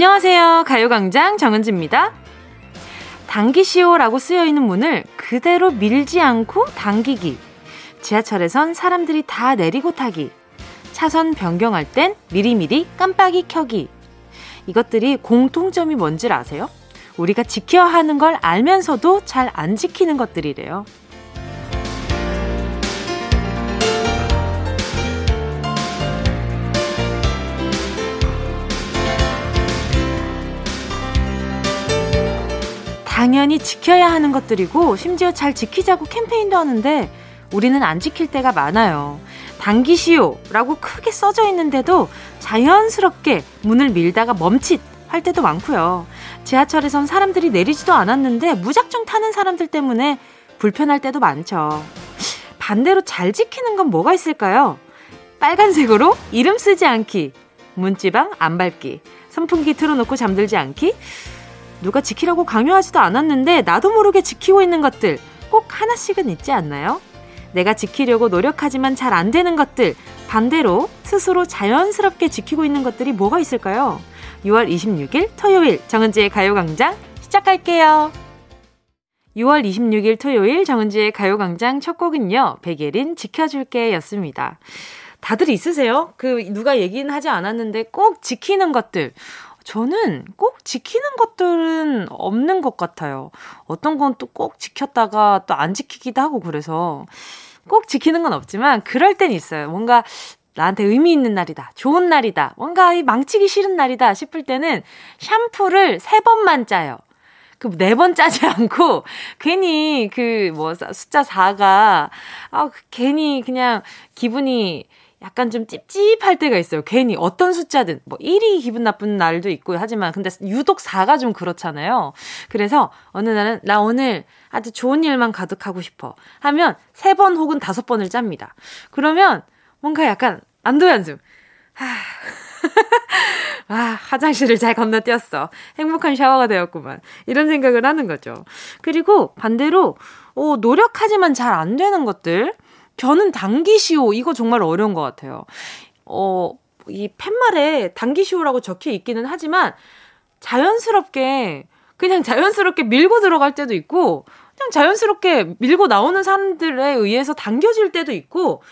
안녕하세요. 가요광장 정은지입니다. 당기시오라고 쓰여 있는 문을 그대로 밀지 않고 당기기. 지하철에선 사람들이 다 내리고 타기. 차선 변경할 땐 미리미리 깜빡이 켜기. 이것들이 공통점이 뭔지 아세요? 우리가 지켜야 하는 걸 알면서도 잘 안 지키는 것들이래요. 당연히 지켜야 하는 것들이고 심지어 잘 지키자고 캠페인도 하는데 우리는 안 지킬 때가 많아요. 당기시오라고 크게 써져 있는데도 자연스럽게 문을 밀다가 멈칫 할 때도 많고요. 지하철에선 사람들이 내리지도 않았는데 무작정 타는 사람들 때문에 불편할 때도 많죠. 반대로 잘 지키는 건 뭐가 있을까요? 빨간색으로 이름 쓰지 않기, 문지방 안 밟기, 선풍기 틀어놓고 잠들지 않기, 누가 지키라고 강요하지도 않았는데 나도 모르게 지키고 있는 것들 꼭 하나씩은 있지 않나요? 내가 지키려고 노력하지만 잘 안 되는 것들, 반대로 스스로 자연스럽게 지키고 있는 것들이 뭐가 있을까요? 6월 26일 토요일 정은지의 가요광장 시작할게요. 6월 26일 토요일 정은지의 가요광장 첫 곡은요, 백예린 지켜줄게 였습니다. 다들 있으세요? 그, 누가 얘기는 하지 않았는데 꼭 지키는 것들. 저는 꼭 지키는 것들은 없는 것 같아요. 어떤 건 또 꼭 지켰다가 또 안 지키기도 하고 그래서 꼭 지키는 건 없지만 그럴 땐 있어요. 뭔가 나한테 의미 있는 날이다. 좋은 날이다. 뭔가 망치기 싫은 날이다 싶을 때는 샴푸를 세 번만 짜요. 그네번 짜지 않고 괜히 그 뭐 숫자 4가 아 괜히 그냥 기분이 약간 좀 찝찝할 때가 있어요. 괜히 어떤 숫자든 뭐 1이 기분 나쁜 날도 있고 하지만 근데 유독 4가 좀 그렇잖아요. 그래서 어느 날은 나 오늘 아주 좋은 일만 가득하고 싶어 하면 3번 혹은 5번을 짭니다. 그러면 뭔가 약간 안도연중. 하. 아, 화장실을 잘 건너뛰었어. 행복한 샤워가 되었구만. 이런 생각을 하는 거죠. 그리고 반대로, 어, 노력하지만 잘 안 되는 것들. 저는 당기시오. 이거 정말 어려운 것 같아요. 어, 이 팻말에 당기시오라고 적혀 있기는 하지만 자연스럽게, 그냥 자연스럽게 밀고 들어갈 때도 있고, 그냥 자연스럽게 밀고 나오는 사람들에 의해서 당겨질 때도 있고,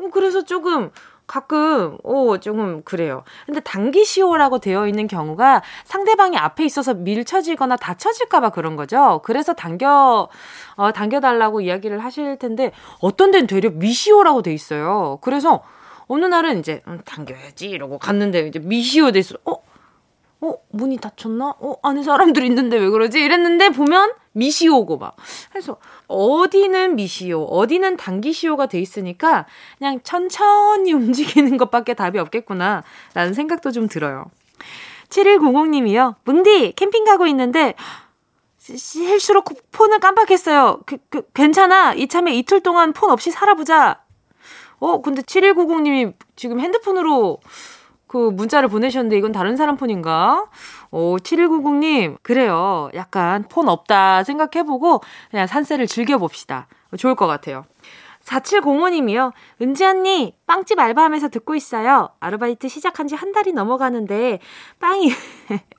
어, 그래서 조금, 가끔, 오, 조금 그래요. 근데 당기시오라고 되어 있는 경우가 상대방이 앞에 있어서 밀쳐지거나 다쳐질까봐 그런 거죠. 그래서 당겨, 어, 당겨달라고 이야기를 하실 텐데, 어떤 데는 되려 미시오라고 돼 있어요. 그래서 어느 날은 이제, 음, 당겨야지 이러고 갔는데, 이제 미시오 돼 있어. 어? 어, 문이 닫혔나? 어, 안에 사람들 있는데 왜 그러지? 이랬는데 보면 미시오고 막. 그래서 어디는 미시오, 어디는 당기시오가 돼 있으니까 그냥 천천히 움직이는 것밖에 답이 없겠구나. 라는 생각도 좀 들어요. 7100님이요. 뭉디, 캠핑 가고 있는데, 실수로 폰을 깜빡했어요. 그, 그, 괜찮아. 이참에 이틀 동안 폰 없이 살아보자. 어, 근데 7190님이 지금 핸드폰으로 그 문자를 보내셨는데 이건 다른 사람 폰인가? 오, 7190님, 그래요. 약간 폰 없다 생각해보고 그냥 산세를 즐겨봅시다. 좋을 것 같아요. 4705님이요. 은지 언니, 빵집 알바하면서 듣고 있어요. 아르바이트 시작한 지 한 달이 넘어가는데, 빵이,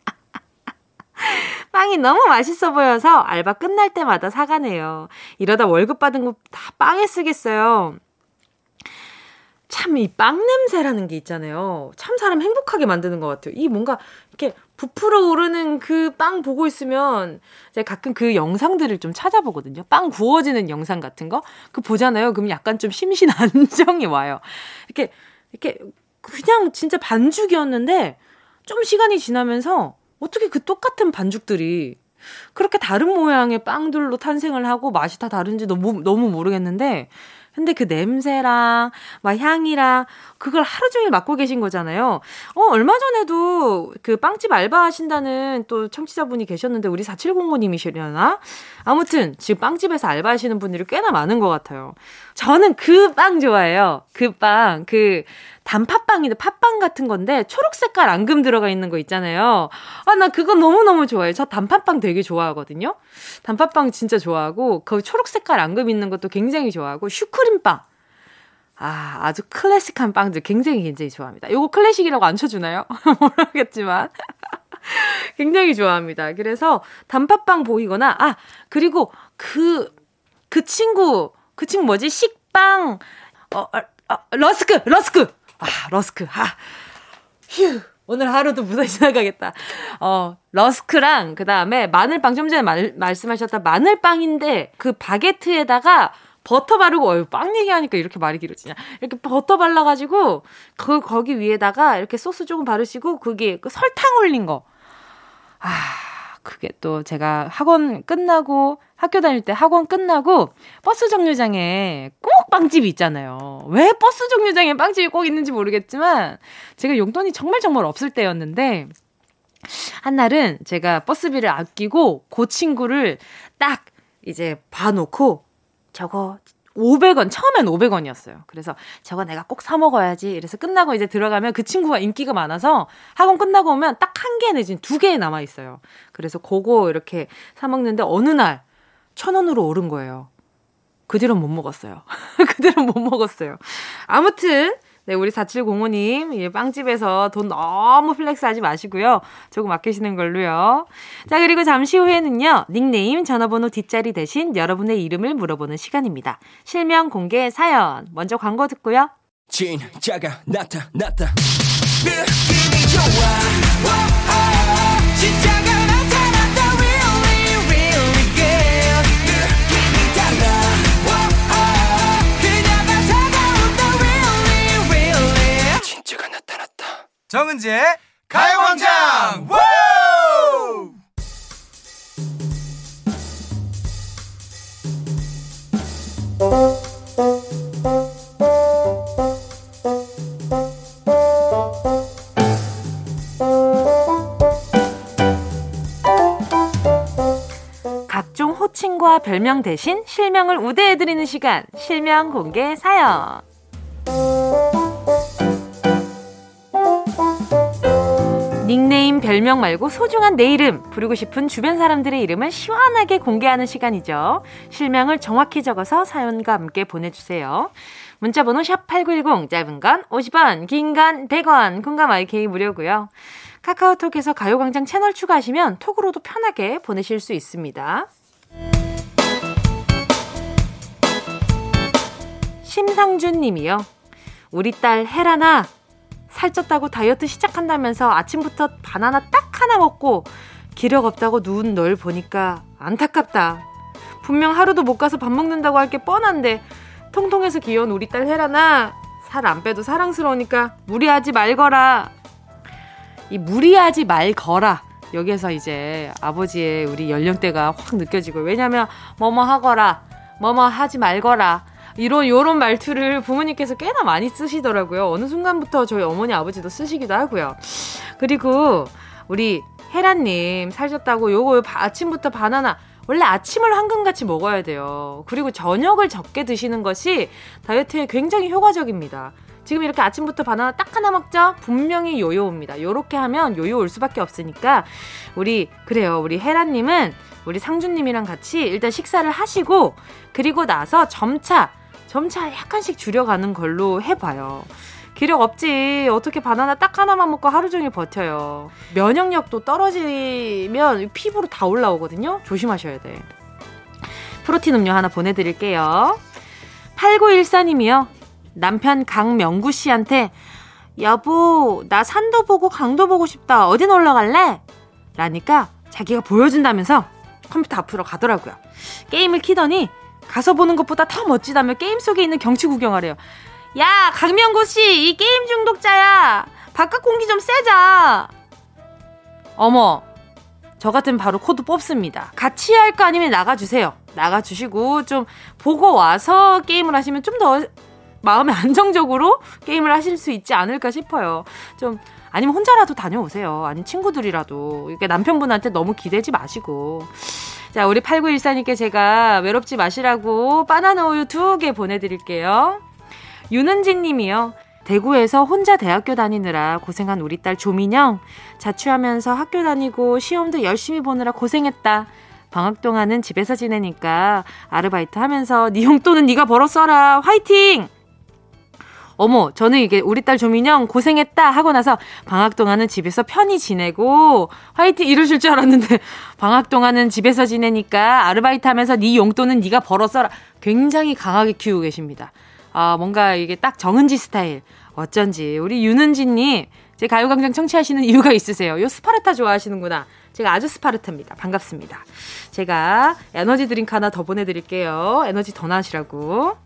빵이 너무 맛있어 보여서 알바 끝날 때마다 사가네요. 이러다 월급 받은 거 다 빵에 쓰겠어요. 참 이 빵 냄새라는 게 있잖아요. 참 사람 행복하게 만드는 것 같아요. 이 뭔가 이렇게 부풀어 오르는 그 빵 보고 있으면 제가 가끔 그 영상들을 좀 찾아보거든요. 빵 구워지는 영상 같은 거. 그 보잖아요. 그럼 약간 좀 심신 안정이 와요. 이렇게 이렇게 그냥 진짜 반죽이었는데 좀 시간이 지나면서 어떻게 그 똑같은 반죽들이 그렇게 다른 모양의 빵들로 탄생을 하고 맛이 다 다른지 너무 너무 모르겠는데 근데 그 냄새랑 막 향이랑 그걸 하루 종일 맡고 계신 거잖아요. 어, 얼마 전에도 그 빵집 알바 하신다는 또 청취자분이 계셨는데 우리 4705님이시려나? 아무튼 지금 빵집에서 알바 하시는 분들이 꽤나 많은 것 같아요. 저는 그 빵 좋아해요. 그 빵, 그 단팥빵인데 팥빵 같은 건데 초록 색깔 앙금 들어가 있는 거 있잖아요. 아, 나 그거 너무너무 좋아해요. 저 단팥빵 되게 좋아하거든요. 단팥빵 진짜 좋아하고 그 초록 색깔 앙금 있는 것도 굉장히 좋아하고 슈크림빵. 아, 아주 클래식한 빵들 굉장히 굉장히 좋아합니다. 요거 클래식이라고 안 쳐주나요? 모르겠지만. 굉장히 좋아합니다. 그래서 단팥빵 보이거나, 아, 그리고 그, 그 친구, 그 친구 뭐지? 식빵, 어, 어, 어 러스크, 러스크! 아, 러스크, 아, 휴. 오늘 하루도 무사히 지나가겠다. 어, 러스크랑 그 다음에 마늘빵 좀 전에 말, 말씀하셨다 마늘빵인데 그 바게트에다가 버터 바르고 어유 빵 얘기하니까 이렇게 말이 길어지냐. 이렇게 버터 발라가지고 그 거기 위에다가 이렇게 소스 조금 바르시고 그게 그 설탕 올린 거. 아 그게 또 제가 학원 끝나고 학교 다닐 때 학원 끝나고 버스 정류장에 꼭 빵집이 있잖아요. 왜 버스 정류장에 빵집이 꼭 있는지 모르겠지만 제가 용돈이 정말 정말 없을 때였는데 한 날은 제가 버스비를 아끼고 그 친구를 딱 이제 봐놓고 저거 500원, 처음엔 500원이었어요. 그래서 저거 내가 꼭 사먹어야지. 이래서 끝나고 이제 들어가면 그 친구가 인기가 많아서 학원 끝나고 오면 딱 한 개 내지는 두 개 남아있어요. 그래서 그거 이렇게 사먹는데 어느 날 천 원으로 오른 거예요. 그 뒤로 못 먹었어요. 그 뒤로 못 먹었어요. 아무튼 네, 우리 4705님, 예, 빵집에서 돈 너무 flex 하지 마시고요. 조금 아끼시는 걸로요. 자, 그리고 잠시 후에는요, 닉네임, 전화번호 뒷자리 대신 여러분의 이름을 물어보는 시간입니다. 실명 공개 사연. 먼저 광고 듣고요. 진짜가 나타났다. 느낌이 좋아. 정은지의 가요광장! 각종 호칭과 별명 대신 실명을 우대해드리는 시간. 실명 공개 사연 별명 말고 소중한 내 이름, 부르고 싶은 주변 사람들의 이름을 시원하게 공개하는 시간이죠. 실명을 정확히 적어서 사연과 함께 보내주세요. 문자번호 샵8910, 짧은 건 50원, 긴 건 100원, 공감 IK 무료고요. 카카오톡에서 가요광장 채널 추가하시면 톡으로도 편하게 보내실 수 있습니다. 심상준 님이요. 우리 딸 헤라나 살쪘다고 다이어트 시작한다면서 아침부터 바나나 딱 하나 먹고 기력 없다고 누운 널 보니까 안타깝다. 분명 하루도 못 가서 밥 먹는다고 할 게 뻔한데 통통해서 귀여운 우리 딸 헤라나 살 안 빼도 사랑스러우니까 무리하지 말거라. 이 무리하지 말거라. 여기에서 이제 아버지의 우리 연령대가 확 느껴지고 왜냐면 뭐뭐 하거라. 뭐뭐 하지 말거라. 이런 요런 말투를 부모님께서 꽤나 많이 쓰시더라고요. 어느 순간부터 저희 어머니 아버지도 쓰시기도 하고요. 그리고 우리 헤라님 살쪘다고 요거 아침부터 바나나 원래 아침을 황금같이 먹어야 돼요. 그리고 저녁을 적게 드시는 것이 다이어트에 굉장히 효과적입니다. 지금 이렇게 아침부터 바나나 딱 하나 먹죠? 분명히 요요 옵니다. 요렇게 하면 요요 올 수밖에 없으니까 우리 그래요. 우리 헤라님은 우리 상준님이랑 같이 일단 식사를 하시고 그리고 나서 점차 점차 약간씩 줄여가는 걸로 해봐요. 기력 없지. 어떻게 바나나 딱 하나만 먹고 하루 종일 버텨요. 면역력도 떨어지면 피부로 다 올라오거든요. 조심하셔야 돼. 프로틴 음료 하나 보내드릴게요. 8914님이요. 남편 강명구 씨한테 여보, 나 산도 보고 강도 보고 싶다. 어디 놀러 갈래? 라니까 자기가 보여준다면서 컴퓨터 앞으로 가더라고요. 게임을 키더니 가서 보는 것보다 더 멋지다며 게임 속에 있는 경치 구경하래요. 야, 강명구 씨, 이 게임 중독자야. 바깥 공기 좀 쐬자. 어머, 저 같으면 바로 코드 뽑습니다. 같이 할 거 아니면 나가주세요. 나가주시고, 좀 보고 와서 게임을 하시면 좀 더 마음에 안정적으로 게임을 하실 수 있지 않을까 싶어요. 좀, 아니면 혼자라도 다녀오세요. 아니면 친구들이라도. 이게 남편분한테 너무 기대지 마시고. 자, 우리 8914님께 제가 외롭지 마시라고 바나나 우유 두 개 보내드릴게요. 윤은진 님이요. 대구에서 혼자 대학교 다니느라 고생한 우리 딸 조민영. 자취하면서 학교 다니고 시험도 열심히 보느라 고생했다. 방학 동안은 집에서 지내니까 아르바이트 하면서 네 용돈은 네가 벌어 써라. 화이팅! 어머, 저는 이게 우리 딸 조민영 고생했다 하고 나서 방학 동안은 집에서 편히 지내고 화이팅 이러실 줄 알았는데 방학 동안은 집에서 지내니까 아르바이트 하면서 네 용돈은 네가 벌어 써라. 굉장히 강하게 키우고 계십니다. 아, 뭔가 이게 딱 정은지 스타일. 어쩐지 우리 윤은지 님 제 가요광장 청취하시는 이유가 있으세요. 요 스파르타 좋아하시는구나. 제가 아주 스파르타입니다. 반갑습니다. 제가 에너지 드링크 하나 더 보내드릴게요. 에너지 더 나시라고.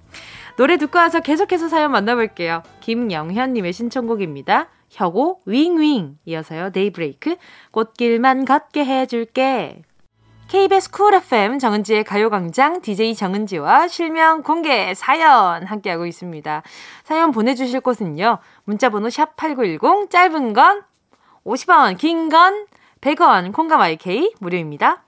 노래 듣고 와서 계속해서 사연 만나볼게요. 김영현님의 신청곡입니다. 혁오 윙윙 이어서요. 데이브레이크 꽃길만 걷게 해줄게. KBS 쿨 FM 정은지의 가요광장 DJ 정은지와 실명 공개 사연 함께하고 있습니다. 사연 보내주실 곳은요. 문자번호 샵8910 짧은 건 50원 긴 건 100원 콩감 IK 무료입니다.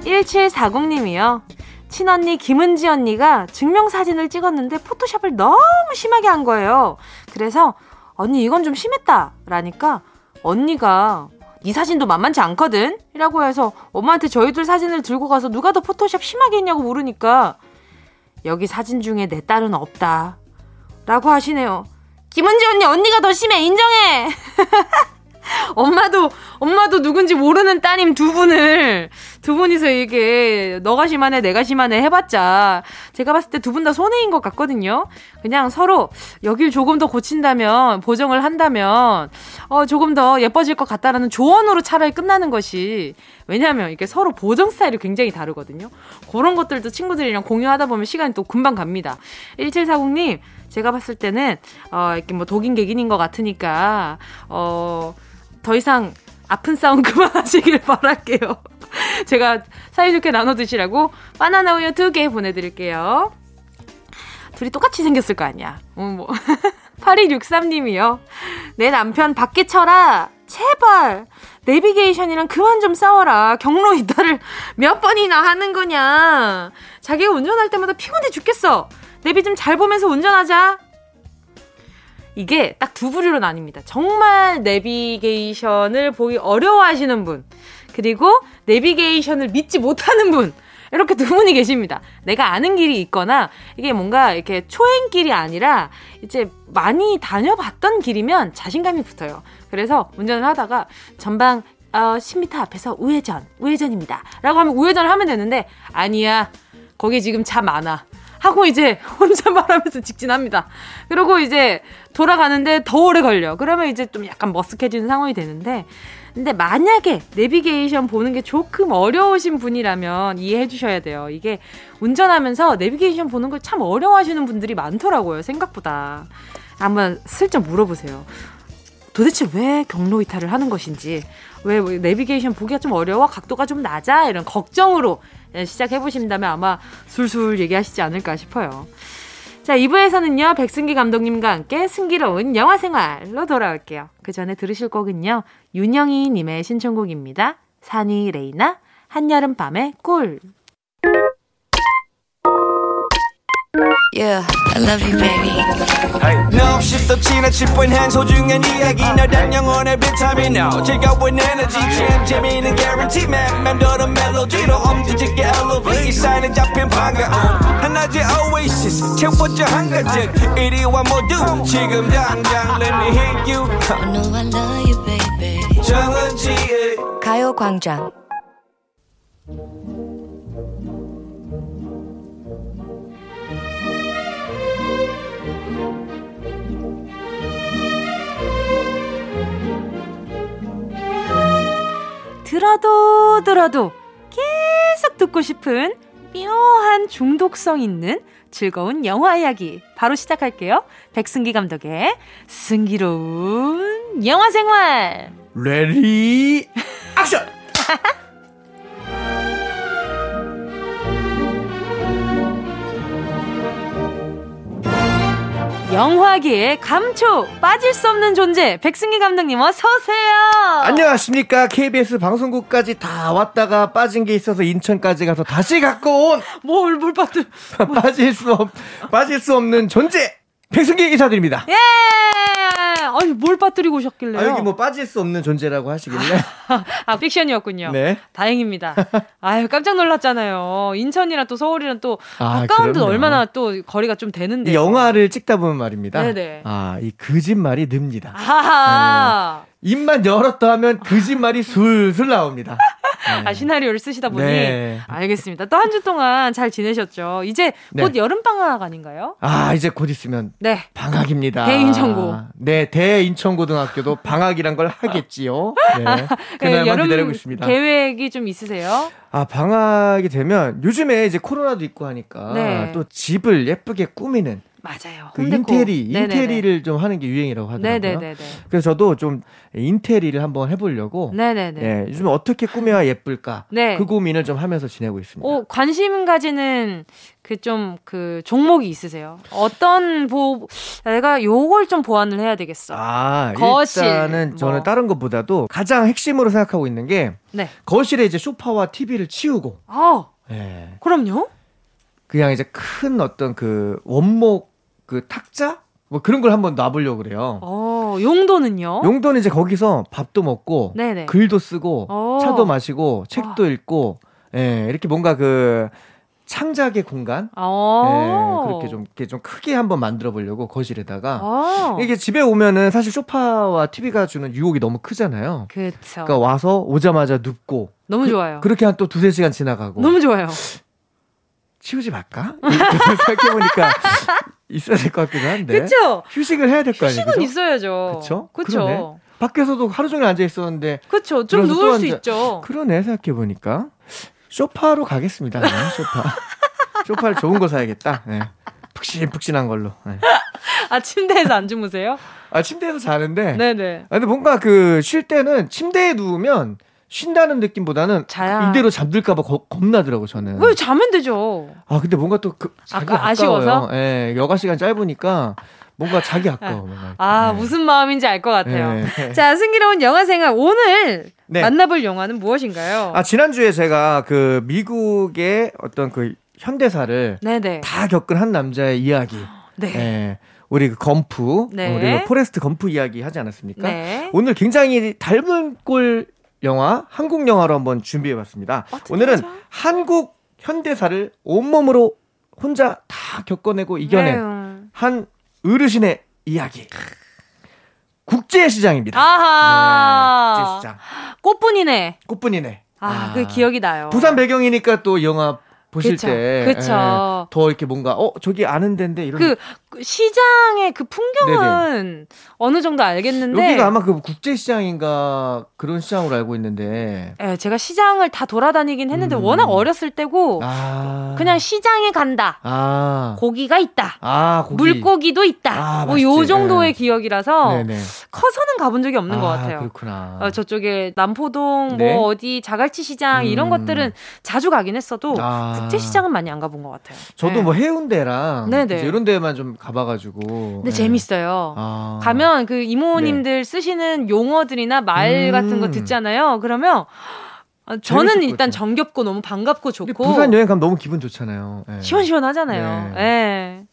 1740님이요. 친언니 김은지 언니가 증명사진을 찍었는데 포토샵을 너무 심하게 한 거예요. 그래서 언니 이건 좀 심했다. 라니까 언니가 이 사진도 만만치 않거든? 이라고 해서 엄마한테 저희들 사진을 들고 가서 누가 더 포토샵 심하게 했냐고 물으니까 여기 사진 중에 내 딸은 없다. 라고 하시네요. 김은지 언니, 언니가 더 심해! 인정해! 엄마도, 엄마도 누군지 모르는 따님 두 분을, 두 분이서 이게, 너가 심하네, 내가 심하네 해봤자, 제가 봤을 때 두 분 다 손해인 것 같거든요? 그냥 서로, 여길 조금 더 고친다면, 보정을 한다면, 어, 조금 더 예뻐질 것 같다라는 조언으로 차라리 끝나는 것이, 왜냐하면 이게 서로 보정 스타일이 굉장히 다르거든요? 그런 것들도 친구들이랑 공유하다 보면 시간이 또 금방 갑니다. 1740님, 제가 봤을 때는, 어, 이렇게 뭐 독인 객인인 것 같으니까, 어, 더 이상 아픈 싸움 그만하시길 바랄게요. 제가 사이좋게 나눠 드시라고 바나나 우유 두 개 보내드릴게요. 둘이 똑같이 생겼을 거 아니야. 어, 뭐. 8263님이요. 내 남편 밖에 쳐라. 제발. 내비게이션이랑 그만 좀 싸워라. 경로 이탈을 몇 번이나 하는 거냐. 자기가 운전할 때마다 피곤해 죽겠어. 내비 좀 잘 보면서 운전하자. 이게 딱 두 부류로 나뉩니다. 정말 내비게이션을 보기 어려워하시는 분, 그리고 내비게이션을 믿지 못하는 분, 이렇게 두 분이 계십니다. 내가 아는 길이 있거나 이게 뭔가 이렇게 초행길이 아니라 이제 많이 다녀봤던 길이면 자신감이 붙어요. 그래서 운전을 하다가 전방 어, 10m 앞에서 우회전, 우회전입니다. 라고 하면 우회전을 하면 되는데 아니야. 거기 지금 차 많아. 하고 이제 혼자 말하면서 직진합니다. 그리고 이제 돌아가는데 더 오래 걸려. 그러면 이제 좀 약간 머쓱해지는 상황이 되는데 근데 만약에 내비게이션 보는 게 조금 어려우신 분이라면 이해해 주셔야 돼요. 이게 운전하면서 내비게이션 보는 걸 참 어려워하시는 분들이 많더라고요. 생각보다. 한번 슬쩍 물어보세요. 도대체 왜 경로 이탈을 하는 것인지, 왜 내비게이션 보기가 좀 어려워? 각도가 좀 낮아? 이런 걱정으로 시작해 보신다면 아마 술술 얘기하시지 않을까 싶어요. 자, 2부에서는요, 백승기 감독님과 함께 승기로운 영화 생활로 돌아올게요. 그 전에 들으실 곡은요, 윤영희님의 신청곡입니다. 산이 레이나, 한여름밤의 꿀. Yeah, I love you, baby. No, 없이 또 지나칠 뻔한 소중한 이야기. 너란 영혼의 비타민 No 즐거운 에너지. 참 재미있는 guarantee. man 맘대로 멜로디로 엄지짓게 elevate. 이 사인은 잡힌 반가움. 하나의 oasis. 채워져 한가득 이리와 모두 지금 당장 let me hit you. I know I love you, baby. 정은지의 가요광장 들어도 들어도 계속 듣고 싶은 묘한 중독성 있는 즐거운 영화 이야기 바로 시작할게요. 백승기 감독의 승기로운 영화 생활. ready 액션. 영화계의 감초 빠질 수 없는 존재 백승기 감독님 어서 오세요. 안녕하십니까. KBS 방송국까지 다 왔다가 빠진 게 있어서 인천까지 가서 다시 갖고 온 뭘뭘 빠질 빠질 수 없 빠질 수 없는 존재 백승기 이사드립니다. 예 아니 뭘 빠뜨리고 오셨길래요? 아, 여기 뭐 빠질 수 없는 존재라고 하시길래. 아 픽션이었군요. 네. 다행입니다. 아유 깜짝 놀랐잖아요. 인천이랑 또 서울이랑 또 아, 가까운 데 그럼요. 얼마나 또 거리가 좀 되는데. 이 영화를 찍다 보면 말입니다. 네네. 아, 이 거짓말이 늡니다. 아하. 입만 열었다 하면 거짓말이 술술 나옵니다. 네. 아 시나리오를 쓰시다 보니 네. 알겠습니다. 또 한 주 동안 잘 지내셨죠? 이제 네. 곧 여름 방학 아닌가요? 아, 이제 곧 있으면 네. 방학입니다. 대인천고. 네, 대인천고등학교도 방학이란 걸 하겠지요. 네. 그 그날만 여름 기다리고 있습니다. 계획이 좀 있으세요? 아, 방학이 되면 요즘에 이제 코로나도 있고 하니까 네. 또 집을 예쁘게 꾸미는 맞아요. 그. 인테리, 네네네. 인테리를 좀 하는 게 유행이라고 하더라고요. 네네네네. 그래서 저도 좀 인테리를 한번 해보려고 네네네. 예, 요즘 어떻게 꾸며야 예쁠까 네. 그 고민을 좀 하면서 지내고 있습니다. 오, 관심 가지는 그좀그 종목이 있으세요? 어떤 보 내가 요걸 좀 보완을 해야 되겠어. 아, 거실, 일단은 저는 뭐. 다른 것보다도 가장 핵심으로 생각하고 있는 게 네. 거실에 이제 소파와 TV를 치우고 아, 예, 그럼요. 그냥 이제 큰 어떤 그 원목 그 탁자 뭐 그런 걸 한번 놔보려고 그래요. 어, 용도는요? 용도는 이제 거기서 밥도 먹고 네네. 글도 쓰고 어. 차도 마시고 책도 읽고 예, 이렇게 뭔가 그 창작의 공간 어. 예, 그렇게 좀 이렇게 좀 크게 한번 만들어 보려고 거실에다가 어. 이게 집에 오면은 사실 소파와 TV가 주는 유혹이 너무 크잖아요. 그쵸. 그러니까 와서 오자마자 눕고 너무 그- 좋아요. 그렇게 한 또 두세 시간 지나가고 너무 좋아요. 치우지 말까? 생각해보니까 있어야 될 것 같기도 한데 그쵸? 휴식을 해야 될 거 아니에요? 휴식은 그죠? 있어야죠. 그쵸. 그러네. 밖에서도 하루 종일 앉아 있었는데 그쵸. 좀 누울 수 있죠. 그러네 생각해 보니까 소파로 가겠습니다. 그냥 소파 소파를 좋은 거 사야겠다. 네. 푹신푹신한 걸로. 네. 아, 침대에서 안 주무세요? 아 침대에서 자는데 네네. 아, 근데 뭔가 그 쉴 때는 침대에 누우면 쉰다는 느낌보다는 자야. 이대로 잠들까봐 겁- 겁나더라고 저는. 왜 자면 되죠? 아 근데 뭔가 또 그, 자기 아까 아, 아쉬워서? 예, 여가 시간 짧으니까 뭔가 자기 아까워. 뭔가. 아, 네. 무슨 마음인지 알 것 같아요. 네. 자, 승기로운 영화 생활 오늘 네. 만나볼 영화는 무엇인가요? 아 지난주에 제가 그 미국의 어떤 그 현대사를 네네. 다 겪은 한 남자의 이야기. 네. 예. 우리 그 검프, 네. 우리 그 포레스트 검프 이야기 하지 않았습니까? 네. 오늘 굉장히 닮은 꼴 영화, 한국 영화로 한번 준비해 봤습니다. 어떻게 오늘은 하죠? 한국 현대사를 온몸으로 혼자 다 겪어내고 이겨낸 네. 한 어르신의 이야기. 국제시장입니다. 아하. 네, 국제시장. 꽃분이네. 꽃분이네. 아, 그 기억이 나요. 부산 배경이니까 또 영화 보실 그쵸, 때. 그쵸. 예, 더 이렇게 뭔가, 어, 저기 아는 데인데 이런. 그, 그 시장의 그 풍경은 어느 정도 알겠는데 여기가 아마 그 국제 시장인가 그런 시장으로 알고 있는데. 예, 제가 시장을 다 돌아다니긴 했는데 음. 워낙 어렸을 때고 아. 그냥 시장에 간다. 아. 고기가 있다. 아, 고기. 물고기도 있다. 아, 뭐요 맛있지. 정도의 네. 기억이라서 네네. 커서는 가본 적이 없는 것 아, 같아요. 그렇구나. 어, 저쪽에 남포동 네. 뭐 어디 자갈치 시장 이런 음. 것들은 자주 가긴 했어도 아. 국제 시장은 많이 안 가본 것 같아요. 저도 네. 뭐 해운대랑 네네. 이제 이런 데만 좀 가봐가지고. 근데 네. 재밌어요. 아. 가면 그 이모님들 쓰시는 용어들이나 말 음. 같은 거 듣잖아요. 그러면 아, 저는 일단. 정겹고 너무 반갑고 좋고 부산 여행 가면 너무 기분 좋잖아요. 네. 시원시원하잖아요. 네. 예.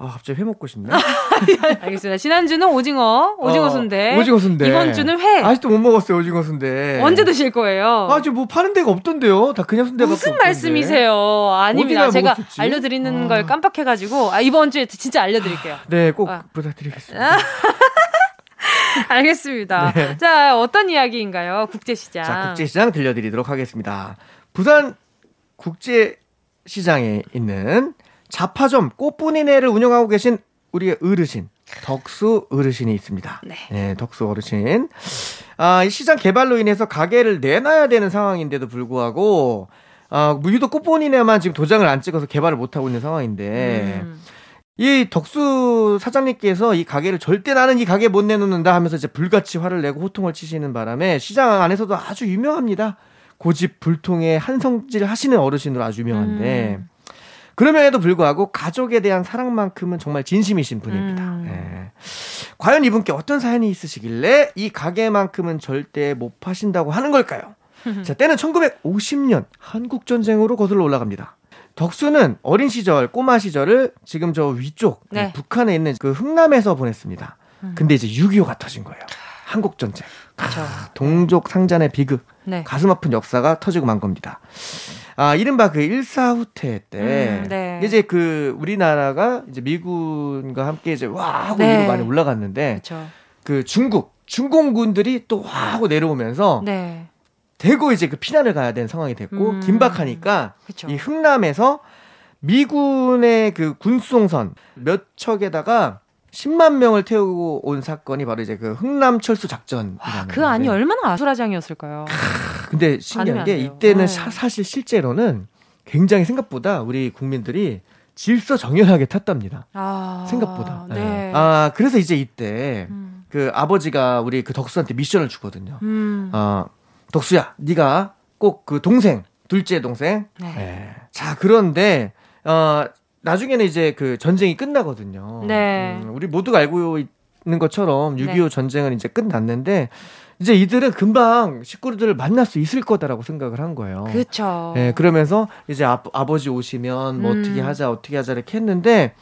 아, 갑자기 회 먹고 싶네. 알겠습니다. 지난주는 오징어, 오징어 어, 순대. 오징어 순대. 이번 주는 회. 아직도 못 먹었어요, 오징어 순대. 언제 드실 거예요? 아, 지금 뭐 파는 데가 없던데요? 다 그냥 순대밖에 무슨 없던데. 말씀이세요? 아닙니다. 제가 먹었었지? 알려드리는 아. 걸 깜빡해가지고 아, 이번 주에 진짜 알려드릴게요. 네, 꼭 아. 부탁드리겠습니다. 알겠습니다. 네. 자, 어떤 이야기인가요? 국제시장. 자, 국제시장 들려드리도록 하겠습니다. 부산 국제시장에 있는 자파점 꽃분이네를 운영하고 계신 우리의 어르신, 덕수 어르신이 있습니다. 네. 덕수 어르신. 아, 이 시장 개발로 인해서 가게를 내놔야 되는 상황인데도 불구하고, 아, 유독 꽃분이네만 지금 도장을 안 찍어서 개발을 못 하고 있는 상황인데, 음. 이 덕수 사장님께서 이 가게를 절대 나는 이 가게 못 내놓는다 하면서 이제 불같이 화를 내고 호통을 치시는 바람에 시장 안에서도 아주 유명합니다. 고집 불통의 한성질 하시는 어르신으로 아주 유명한데 음. 그럼에도 불구하고 가족에 대한 사랑만큼은 정말 진심이신 분입니다. 음. 예. 과연 이분께 어떤 사연이 있으시길래 이 가게만큼은 절대 못 파신다고 하는 걸까요? 자, 때는 1950년 한국 전쟁으로 거슬러 올라갑니다. 덕수는 어린 시절, 꼬마 시절을 지금 저 위쪽 네. 북한에 있는 그 흥남에서 보냈습니다. 음. 근데 이제 6.25가 터진 거예요. 한국 전쟁. 그렇죠. 동족 상잔의 비극. 네. 가슴 아픈 역사가 터지고 만 겁니다. 아, 이른바 그 일사후퇴 때 음, 네. 이제 그 우리나라가 이제 미군과 함께 이제 와 하고 네. 위로 많이 올라갔는데 그쵸. 그 중국 중공군들이 또 와 하고 내려오면서 네. 대구 이제 그 피난을 가야 되는 상황이 됐고 음, 긴박하니까 그쵸. 이 흥남에서 미군의 그 군수송선 몇 척에다가 10만 명을 태우고 온 사건이 바로 이제 그 흥남 철수 작전. 그 안이 얼마나 아수라장이었을까요? 근데 신기한 게 이때는 네. 사실 실제로는 굉장히 생각보다 우리 국민들이 질서 정연하게 탔답니다. 아, 생각보다. 네. 네. 아 그래서 이제 이때 음. 그 아버지가 우리 그 덕수한테 미션을 주거든요. 음. 어 덕수야, 네가 꼭 그 동생 둘째 동생. 네. 네. 자 그런데 어 나중에는 이제 그 전쟁이 끝나거든요. 네. 음, 우리 모두가 알고 있는 것처럼 6.25 네. 전쟁은 이제 끝났는데 이제 이들은 금방 식구들을 만날 수 있을 거다라고 생각을 한 거예요. 그렇죠. 네, 그러면서 이제 아, 아버지 오시면 뭐 음. 어떻게 하자 어떻게 하자 이렇게 했는데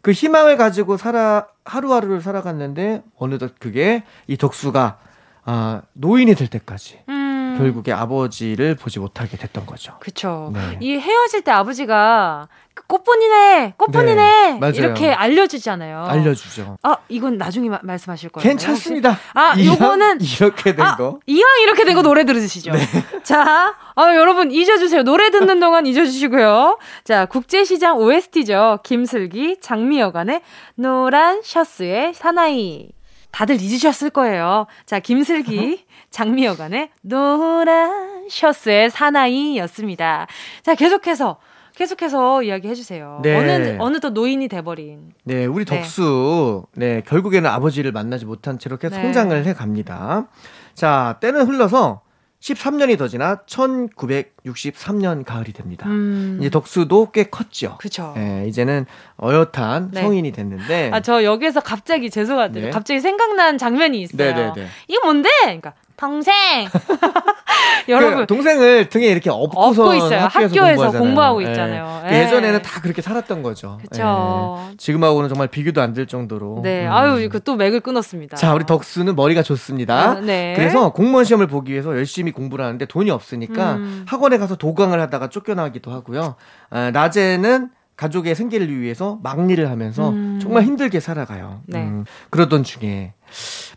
그 희망을 가지고 살아 하루하루를 살아갔는데 어느덧 그게 이 덕수가 아, 노인이 될 때까지 음. 결국에 아버지를 보지 못하게 됐던 거죠. 그렇죠. 네. 이 헤어질 때 아버지가 그 꽃분이네, 꽃분이네 네, 이렇게 알려주잖아요. 알려주죠. 아 이건 나중에 마, 말씀하실 거예요. 괜찮습니다. 아 요거는 이렇게 된 아, 거. 이왕 이렇게 된 거 노래 들으시죠. 네. 자, 아, 여러분 잊어주세요. 노래 듣는 동안 잊어주시고요. 자, 국제시장 OST죠. 김슬기, 장미여관의 노란 셔츠의 사나이. 다들 잊으셨을 거예요. 자, 김슬기, 장미여관의 노란 셔츠의 사나이였습니다. 자, 계속해서 계속해서 이야기해 주세요. 네. 어느 어느덧 노인이 돼버린. 네, 우리 네. 덕수 네. 네 결국에는 아버지를 만나지 못한 채로 계속 네. 성장을 해 갑니다. 자 때는 흘러서 13년이 더 지나 1963년 가을이 됩니다. 음. 이제 덕수도 꽤 컸죠. 그렇죠. 예, 이제는 어엿한 네. 성인이 됐는데. 아, 저 여기에서 갑자기 죄송한데 네. 갑자기 생각난 장면이 있어요. 네 네네. 네, 네. 이게 뭔데? 그러니까 동생. 여러분 그 동생을 등에 이렇게 업고 있어요. 학교에서, 공부하고 예. 있잖아요. 예. 예전에는 다 그렇게 살았던 거죠. 그렇죠. 예. 지금하고는 정말 비교도 안 될 정도로. 네. 음. 아유, 그 또 맥을 끊었습니다. 자, 우리 덕수는 머리가 좋습니다. 아, 네. 그래서 공무원 시험을 보기 위해서 열심히 공부를 하는데 돈이 없으니까 음. 학원에 가서 도강을 하다가 쫓겨나기도 하고요. 아, 낮에는 가족의 생계를 위해서 막리를 하면서 음. 정말 힘들게 살아가요. 네. 음, 그러던 중에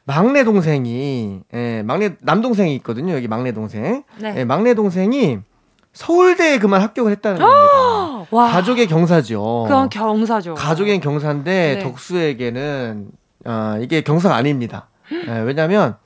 막내 동생이 예, 막내 남동생이 있거든요. 여기 막내 동생. 네. 예, 막내 동생이 서울대에 그만 합격을 했다는 겁니다. 와. 가족의 경사죠. 그건 경사죠. 가족의 경사인데 네. 덕수에게는 아, 이게 경사가 아닙니다. 예, 왜냐하면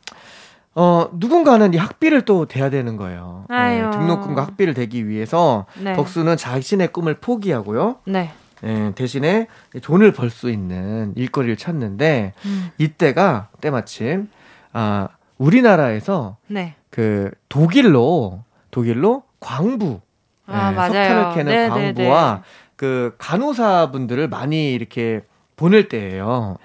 어, 누군가는 이 학비를 또 대야 되는 거예요. 네, 등록금과 학비를 대기 위해서 네. 덕수는 자신의 꿈을 포기하고요. 네. 예, 대신에 돈을 벌 수 있는 일거리를 찾는데 음. 이때가 때마침 아 우리나라에서 네. 그 독일로 독일로 광부 아, 예, 석탄을 캐는 네, 네 광부와 네. 그 간호사분들을 많이 이렇게 보낼 때예요.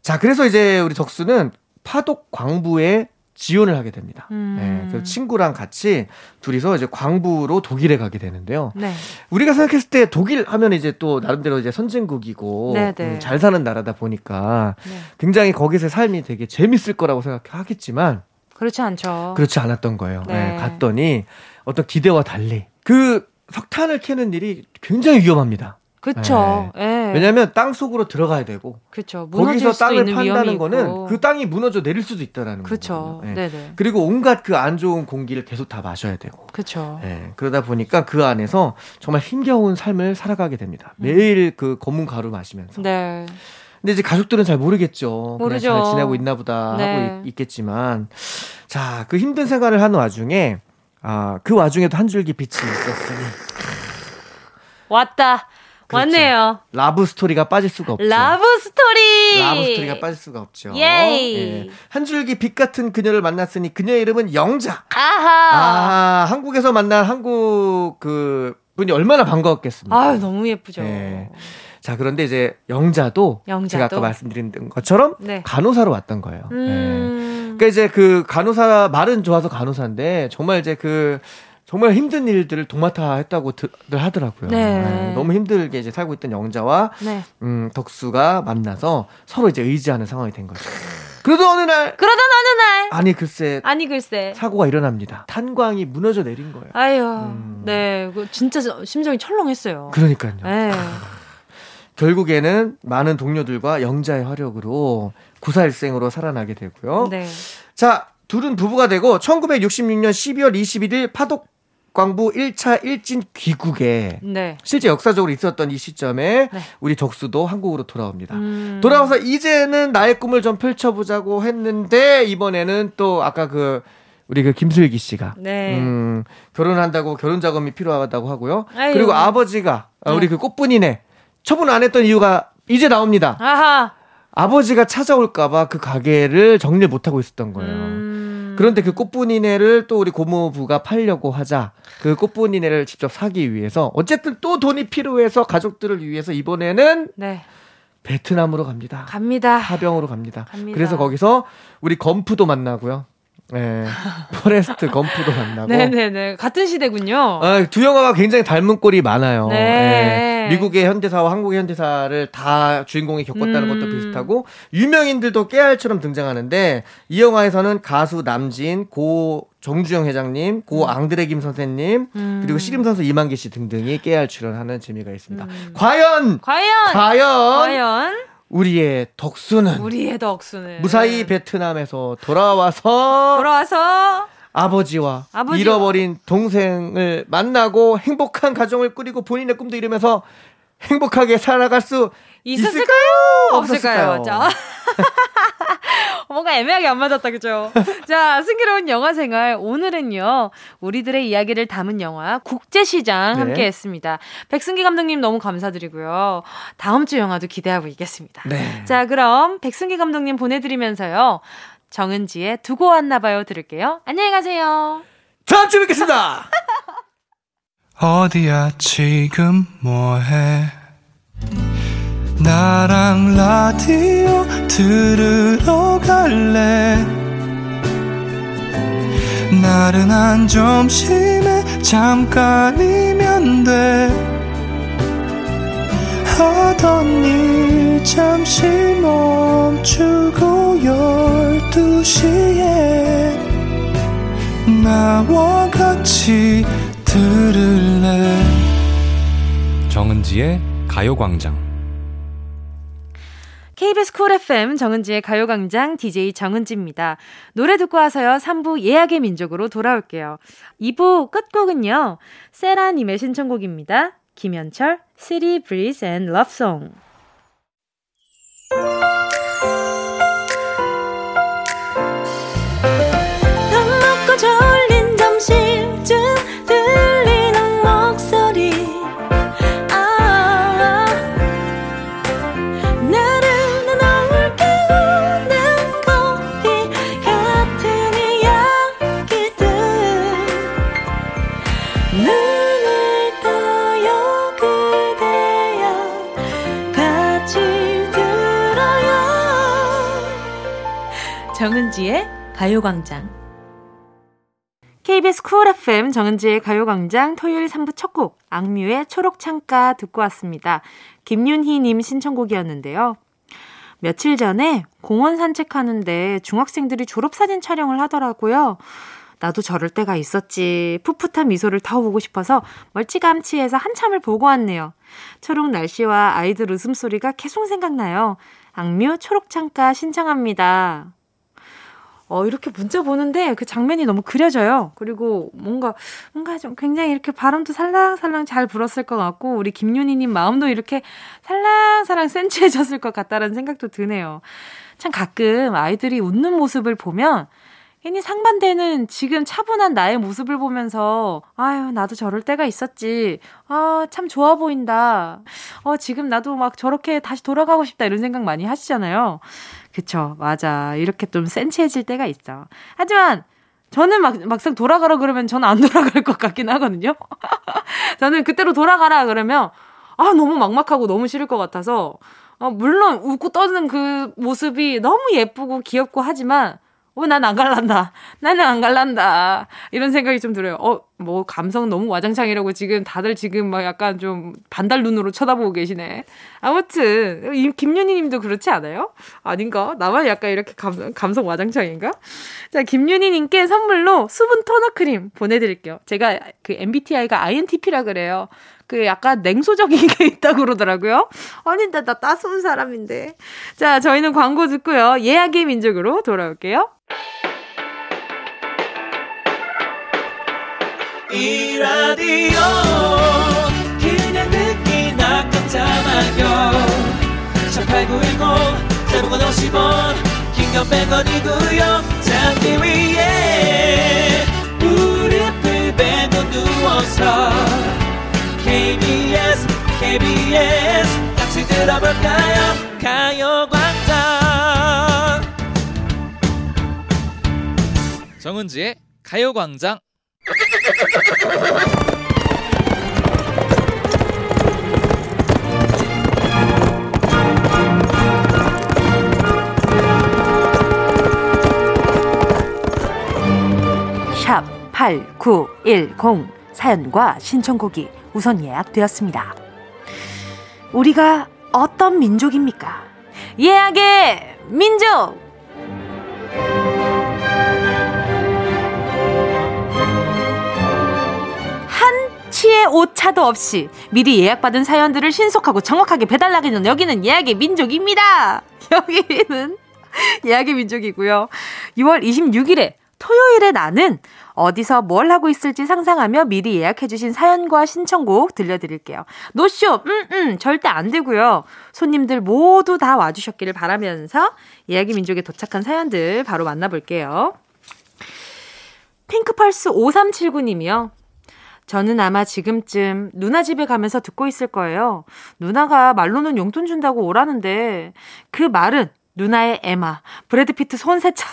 자, 그래서 이제 우리 덕수는 파독 광부에 지원을 하게 됩니다. 음. 네, 그래서 친구랑 같이 둘이서 이제 광부로 독일에 가게 되는데요. 네. 우리가 생각했을 때 독일 하면 이제 또 나름대로 이제 선진국이고 네, 네. 음, 잘 사는 나라다 보니까 네. 굉장히 거기서 삶이 되게 재밌을 거라고 생각하겠지만 그렇지 않죠. 그렇지 않았던 거예요. 네. 네, 갔더니 어떤 기대와 달리 그 석탄을 캐는 일이 굉장히 위험합니다. 그렇죠. 네. 왜냐하면 땅 속으로 들어가야 되고. 그렇죠. 거기서 땅을 판다는 거는 그 땅이 무너져 내릴 수도 있다라는 거죠. 네. 네네. 그리고 온갖 그 안 좋은 공기를 계속 다 마셔야 되고. 그렇죠. 네. 그러다 보니까 그 안에서 정말 힘겨운 삶을 살아가게 됩니다. 음. 매일 그 검은 가루 마시면서. 네. 근데 이제 가족들은 잘 모르겠죠. 모르죠. 잘 지내고 있나 보다 네. 하고 있, 겠지만 자, 그 힘든 생활을 하는 와중에 아, 그 와중에도 한 줄기 빛이 있었으니 왔다. 그렇죠. 맞네요. love story가 빠질 수가 없죠. love story. love story가 빠질 수가 없죠. 예. 한 줄기 빛 같은 그녀를 만났으니 그녀의 이름은 영자. 아하. 아, 한국에서 만난 한국 그 분이 얼마나 반가웠겠습니까? 아, 너무 예쁘죠. 예. 자, 그런데 이제 영자도, 영자도? 제가 아까 말씀드린 것처럼 네. 간호사로 왔던 거예요. 음... 예. 그러니까 이제 그 간호사 말은 좋아서 간호사인데 정말 이제 그 정말 힘든 일들을 도맡아 했다고 들 하더라고요. 네. 네. 너무 힘들게 이제 살고 있던 영자와 네. 음, 덕수가 만나서 서로 이제 의지하는 상황이 된 거죠. 그러던 어느 날 그러던 어느 날 아니 글쎄 아니 글쎄 사고가 일어납니다. 탄광이 무너져 내린 거예요. 아유, 음. 네, 그 진짜 심정이 철렁했어요. 그러니까요. 네. 결국에는 많은 동료들과 영자의 화력으로 구사일생으로 살아나게 되고요. 네. 자, 둘은 부부가 되고 1966년 12월 21일 파독 광부 1차 일진 귀국에 네. 실제 역사적으로 있었던 이 시점에 네. 우리 덕수도 한국으로 돌아옵니다. 음. 돌아와서 이제는 나의 꿈을 좀 펼쳐보자고 했는데 이번에는 또 아까 그 우리 그 김슬기 씨가 네. 음, 결혼한다고 결혼 자금이 필요하다고 하고요. 아유. 그리고 아버지가 네. 우리 그 꽃분이네 처분 안 했던 이유가 이제 나옵니다. 아하. 아버지가 찾아올까봐 그 가게를 정리를 못하고 있었던 거예요. 음. 그런데 그 꽃분이네를 또 우리 고모부가 팔려고 하자 그 꽃분이네를 직접 사기 위해서 어쨌든 또 돈이 필요해서 가족들을 위해서 이번에는 네. 베트남으로 갑니다. 갑니다. 하병으로 갑니다. 갑니다. 그래서 거기서 우리 검프도 만나고요. 네. 포레스트 검프도 만나고. 네네네. 같은 시대군요. 아, 두 영화가 굉장히 닮은 꼴이 많아요. 네. 네. 미국의 현대사와 한국의 현대사를 다 주인공이 겪었다는 음. 것도 비슷하고, 유명인들도 깨알처럼 등장하는데, 이 영화에서는 가수 남진, 고 정주영 회장님, 고 음. 앙드레 김 선생님, 음. 그리고 씨름 선수 이만기 씨 등등이 깨알 출연하는 재미가 있습니다. 음. 과연! 과연! 과연! 과연! 우리의 덕수는 우리의 덕수는 무사히 베트남에서 돌아와서 돌아와서 아버지와, 아버지와 잃어버린 동생을 만나고 행복한 가정을 꾸리고 본인의 꿈도 이루면서 행복하게 살아갈 수 있었을까요? 있을까요? 없었을까요? 없었을까요? 뭔가 애매하게 안 맞았다, 그죠? 자, 승기로운 영화 생활. 오늘은요, 우리들의 이야기를 담은 영화 국제시장 네. 함께 했습니다. 백승기 감독님 너무 감사드리고요. 다음 주 영화도 기대하고 있겠습니다. 네. 자, 그럼 백승기 감독님 보내드리면서요. 정은지의 두고 왔나봐요 들을게요. 안녕히 가세요. 다음 주에 뵙겠습니다. 어디야 지금 뭐해 나랑 라디오 들으러 갈래 나른한 점심에 잠깐이면 돼 하던 일 잠시 멈추고 열두 시에 나와 같이 들을래 정은지의 가요광장 KBS 쿨 FM 정은지의 가요광장 DJ 정은지입니다. 노래 듣고 와서요. 3부 예약의 민족으로 돌아올게요. 2부 끝곡은요. 세라님의 신청곡입니다. 김현철, City Breeze and Love Song. 가요광장. KBS 쿨 FM 정은지의 가요광장 토요일 3부 첫 곡, 악뮤의 초록창가 듣고 왔습니다. 김윤희님 신청곡이었는데요. 며칠 전에 공원 산책하는데 중학생들이 졸업사진 촬영을 하더라고요. 나도 저럴 때가 있었지. 풋풋한 미소를 타워보고 싶어서 멀찌감치해서 한참을 보고 왔네요. 초록 날씨와 아이들 웃음소리가 계속 생각나요. 악뮤 초록창가 신청합니다. 어, 이렇게 문자 보는데 그 장면이 너무 그려져요. 그리고 뭔가, 뭔가 좀 굉장히 이렇게 바람도 살랑살랑 잘 불었을 것 같고, 우리 김윤희님 마음도 이렇게 살랑살랑 센치해졌을 것 같다라는 생각도 드네요. 참 가끔 아이들이 웃는 모습을 보면, 괜히 상반되는 지금 차분한 나의 모습을 보면서, 아유, 나도 저럴 때가 있었지. 아, 참 좋아 보인다. 어, 지금 나도 막 저렇게 다시 돌아가고 싶다. 이런 생각 많이 하시잖아요. 그쵸, 맞아. 이렇게 좀 센치해질 때가 있어. 하지만, 저는 막, 막상 돌아가라 그러면 저는 안 돌아갈 것 같긴 하거든요. 저는 그때로 돌아가라 그러면, 아, 너무 막막하고 너무 싫을 것 같아서, 어, 물론 웃고 떠드는 그 모습이 너무 예쁘고 귀엽고 하지만, 어, 난 안 갈란다. 나는 안 갈란다. 이런 생각이 좀 들어요. 어, 뭐 감성 너무 와장창이라고 지금 다들 지금 막 약간 좀 반달 눈으로 쳐다보고 계시네. 아무튼 김윤희 님도 그렇지 않아요? 아닌가? 나만 약간 이렇게 감, 감성 와장창인가? 자, 김윤희 님께 선물로 수분 토너 크림 보내 드릴게요. 제가 그 MBTI가 INTP라 그래요. 그 약간 냉소적인 게 있다고 그러더라고요. 아닌데 나 따스운 사람인데. 자, 저희는 광고 듣고요. 예약의 민족으로 돌아올게요. 이 라디오 그냥 듣기나 깜짝마요 18910 대목원 50원 긴건 100원이고요 잠기 위에 무릎을 베고 누워서 KBS KBS. 같이 들어볼까요? 가요광장. 정은지의 가요광장. 샵 8910 사연과 신청곡이 우선 예약되었습니다. 우리가 어떤 민족입니까? 예약의 민족! 한치의 오차도 없이 미리 예약받은 사연들을 신속하고 정확하게 배달나가는 여기는 예약의 민족입니다. 여기는 예약의 민족이고요. 6월 26일에 토요일에 나는 어디서 뭘 하고 있을지 상상하며 미리 예약해주신 사연과 신청곡 들려드릴게요. 노쇼, 음, 음, 절대 안 되고요. 손님들 모두 다 와주셨기를 바라면서 예약의 민족에 도착한 사연들 바로 만나볼게요. 핑크펄스 5379님이요. 저는 아마 지금쯤 누나 집에 가면서 듣고 있을 거예요. 누나가 말로는 용돈 준다고 오라는데 그 말은 누나의 애마, 브래드 피트 손세차.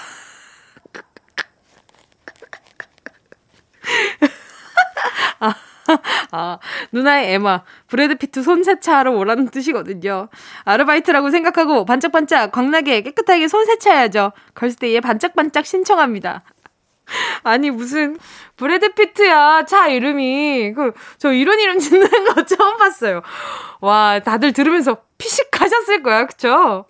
아, 아, 누나의 애마, 브래드 피트 손세차하러 오라는 뜻이거든요. 아르바이트라고 생각하고 반짝반짝 광나게 깨끗하게 손세차해야죠. 걸스데이에 반짝반짝 신청합니다. 아니 무슨 브래드 피트야 차 이름이 그 저 이런 이름 짓는 거 처음 봤어요. 와 다들 들으면서 피식하셨을 거야 그쵸?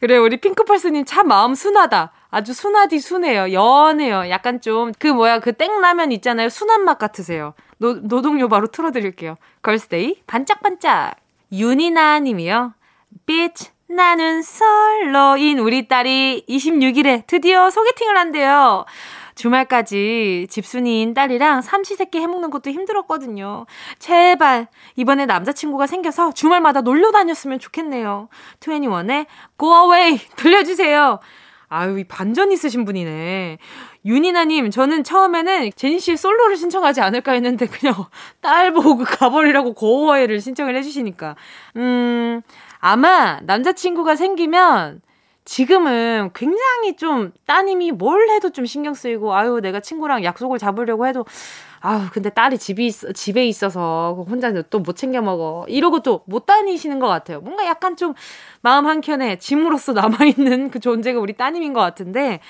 그래 우리 핑크펄스님 참 마음 순하다. 아주 순하디 순해요. 연해요. 약간 좀 그 뭐야 그 땡라면 있잖아요. 순한 맛 같으세요. 노, 노동요 바로 틀어드릴게요. 걸스데이 반짝반짝 윤이나 님이요. 빛이 나는 솔로인 우리 딸이 26일에 드디어 소개팅을 한대요. 주말까지 집순이인 딸이랑 삼시세끼 해먹는 것도 힘들었거든요. 제발 이번에 남자친구가 생겨서 주말마다 놀러 다녔으면 좋겠네요. 21의 Go Away 들려주세요. 아유, 이 반전 있으신 분이네. 윤이나님, 저는 처음에는 제니 씨 솔로를 신청하지 않을까 했는데 그냥 딸 보고 가버리라고 고어웨이를 신청을 해주시니까. 음, 아마 남자친구가 생기면 지금은 굉장히 좀 따님이 뭘 해도 좀 신경 쓰이고 아유 내가 친구랑 약속을 잡으려고 해도 아유 근데 딸이 집이 있, 집에 있어서 혼자 또 못 챙겨 먹어 이러고 또 못 다니시는 것 같아요 뭔가 약간 좀 마음 한 켠에 짐으로서 남아 있는 그 존재가 우리 따님인 것 같은데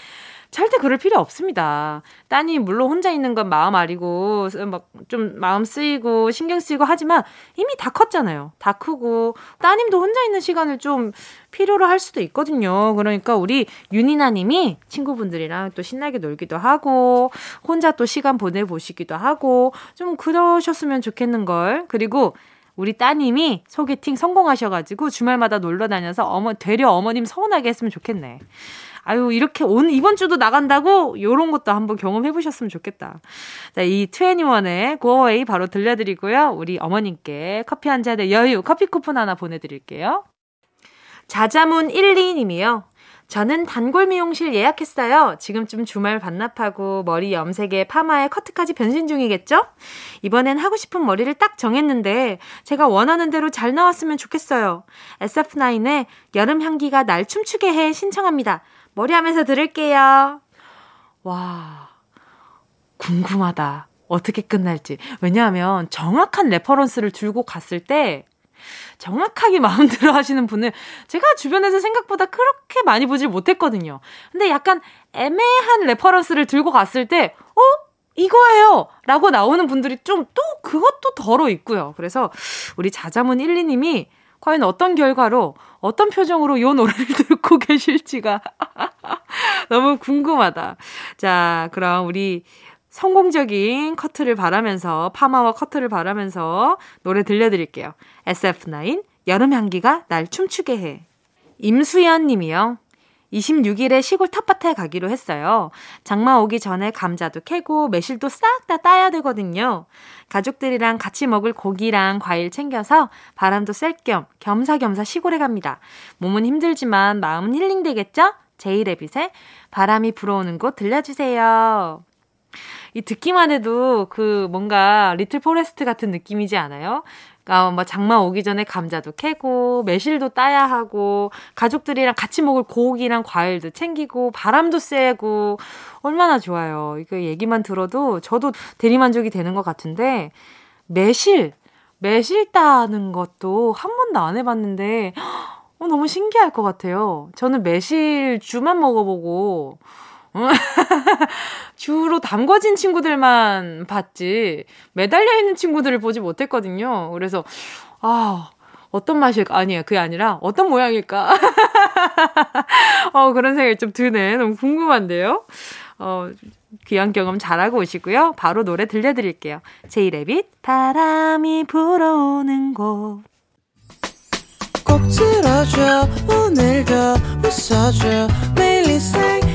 절대 그럴 필요 없습니다. 따님 물론 혼자 있는 건 마음 아리고 막 좀 마음 쓰이고 신경 쓰이고 하지만 이미 다 컸잖아요. 다 크고 따님도 혼자 있는 시간을 좀 필요로 할 수도 있거든요. 그러니까 우리 윤이나 님이 친구분들이랑 또 신나게 놀기도 하고 혼자 또 시간 보내 보시기도 하고 좀 그러셨으면 좋겠는 걸. 그리고 우리 따님이 소개팅 성공하셔가지고 주말마다 놀러 다녀서 어머 되려 어머님 서운하게 했으면 좋겠네. 아유, 이렇게 온, 이번 주도 나간다고? 요런 것도 한번 경험해 보셨으면 좋겠다. 자, 이 21의 고어웨이 바로 들려드리고요. 우리 어머님께 커피 한 잔의 여유, 커피 쿠폰 하나 보내드릴게요. 자자문 12님이요. 저는 단골 미용실 예약했어요. 지금쯤 주말 반납하고 머리 염색에 파마에 커트까지 변신 중이겠죠? 이번엔 하고 싶은 머리를 딱 정했는데 제가 원하는 대로 잘 나왔으면 좋겠어요. SF9의 여름 향기가 날 춤추게 해 신청합니다. 머리 하면서 들을게요. 와, 궁금하다. 어떻게 끝날지. 왜냐하면 정확한 reference를 들고 갔을 때 정확하게 마음대로 하시는 분을 제가 주변에서 생각보다 그렇게 많이 보질 못했거든요. 근데 약간 애매한 reference를 들고 갔을 때, 어? 이거예요! 라고 나오는 분들이 좀 또 그것도 더러 있고요. 그래서 우리 자자문 1, 2님이 과연 어떤 결과로, 어떤 표정으로 요 노래를 듣고 계실지가 너무 궁금하다. 자, 그럼 우리 성공적인 커트를 바라면서, 파마와 커트를 바라면서 노래 들려드릴게요. SF9, 여름 향기가 날 춤추게 해. 임수연 님이요. 26일에 시골 텃밭에 가기로 했어요. 장마 오기 전에 감자도 캐고 매실도 싹 다 따야 되거든요. 가족들이랑 같이 먹을 고기랑 과일 챙겨서 바람도 쐴 겸 겸사겸사 시골에 갑니다. 몸은 힘들지만 마음은 힐링되겠죠? 제이레빗의 바람이 불어오는 곳 들려주세요. 이 듣기만 해도 그 뭔가 Little Forest 같은 느낌이지 않아요? 아, 뭐 장마 오기 전에 감자도 캐고 매실도 따야 하고 가족들이랑 같이 먹을 고기랑 과일도 챙기고 바람도 쐬고 얼마나 좋아요. 이거 얘기만 들어도 저도 대리만족이 되는 것 같은데 매실 매실 따는 것도 한 번도 안 해봤는데 어, 너무 신기할 것 같아요. 저는 매실주만 먹어보고 주로 담궈진 친구들만 봤지 매달려 있는 친구들을 보지 못했거든요. 그래서 아 어떤 맛일까? 아니에요. 그게 아니라 어떤 모양일까? 어, 그런 생각이 좀 드네. 너무 궁금한데요. 어, 귀한 경험 잘하고 오시고요. 바로 노래 들려드릴게요. 제이레빗, 바람이 불어오는 곳. 꼭 들어줘, 오늘도 웃어줘, 매일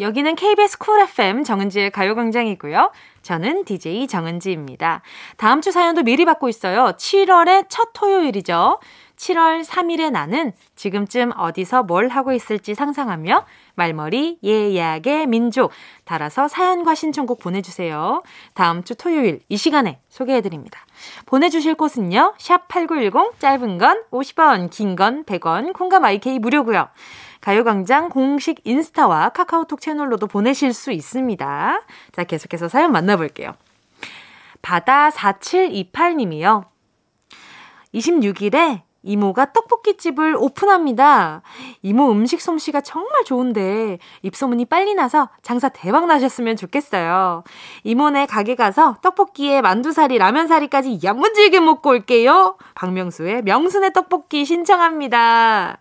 여기는 KBS 쿨 FM 정은지의 가요광장이고요. 저는 DJ 정은지입니다. 다음 주 사연도 미리 받고 있어요. 7월의 첫 토요일이죠. 7월 3일에 나는 지금쯤 어디서 뭘 하고 있을지 상상하며 말머리 예약의 민족 달아서 사연과 신청곡 보내주세요. 다음 주 토요일 이 시간에 소개해드립니다. 보내주실 곳은요. 샵 8910 짧은 건 50원 긴 건 100원 콩과 마이케이 무료고요. 가요광장 공식 인스타와 카카오톡 채널로도 보내실 수 있습니다. 자, 계속해서 사연 만나볼게요. 바다 4728님이요. 26일에 이모가 떡볶이집을 오픈합니다. 이모 음식 솜씨가 정말 좋은데 입소문이 빨리 나서 장사 대박 나셨으면 좋겠어요. 이모네 가게 가서 떡볶이에 만두사리, 라면사리까지 야무지게 먹고 올게요. 박명수의 명순의 떡볶이 신청합니다.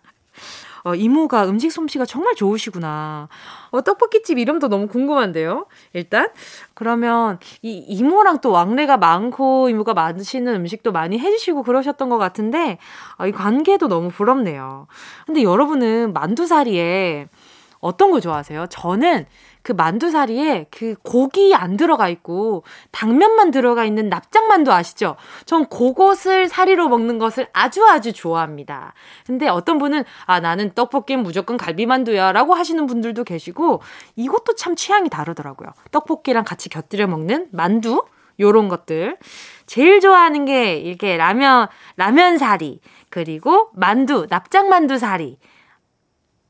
어, 이모가 음식 솜씨가 정말 좋으시구나. 어, 떡볶이집 이름도 너무 궁금한데요. 일단 그러면 이 이모랑 또 왕래가 많고 이모가 맛있는 음식도 많이 해주시고 그러셨던 것 같은데 어, 이 관계도 너무 부럽네요. 근데 여러분은 만두사리에 어떤 거 좋아하세요? 저는 그 만두사리에 그 고기 안 들어가 있고 당면만 들어가 있는 납작만두 아시죠? 전 그것을 사리로 먹는 것을 아주 아주 좋아합니다. 근데 어떤 분은 아 나는 떡볶이는 무조건 갈비만두야 라고 하시는 분들도 계시고 이것도 참 취향이 다르더라고요. 떡볶이랑 같이 곁들여 먹는 만두 요런 것들. 제일 좋아하는 게 이렇게 라면 라면 사리 그리고 만두 납작만두 사리.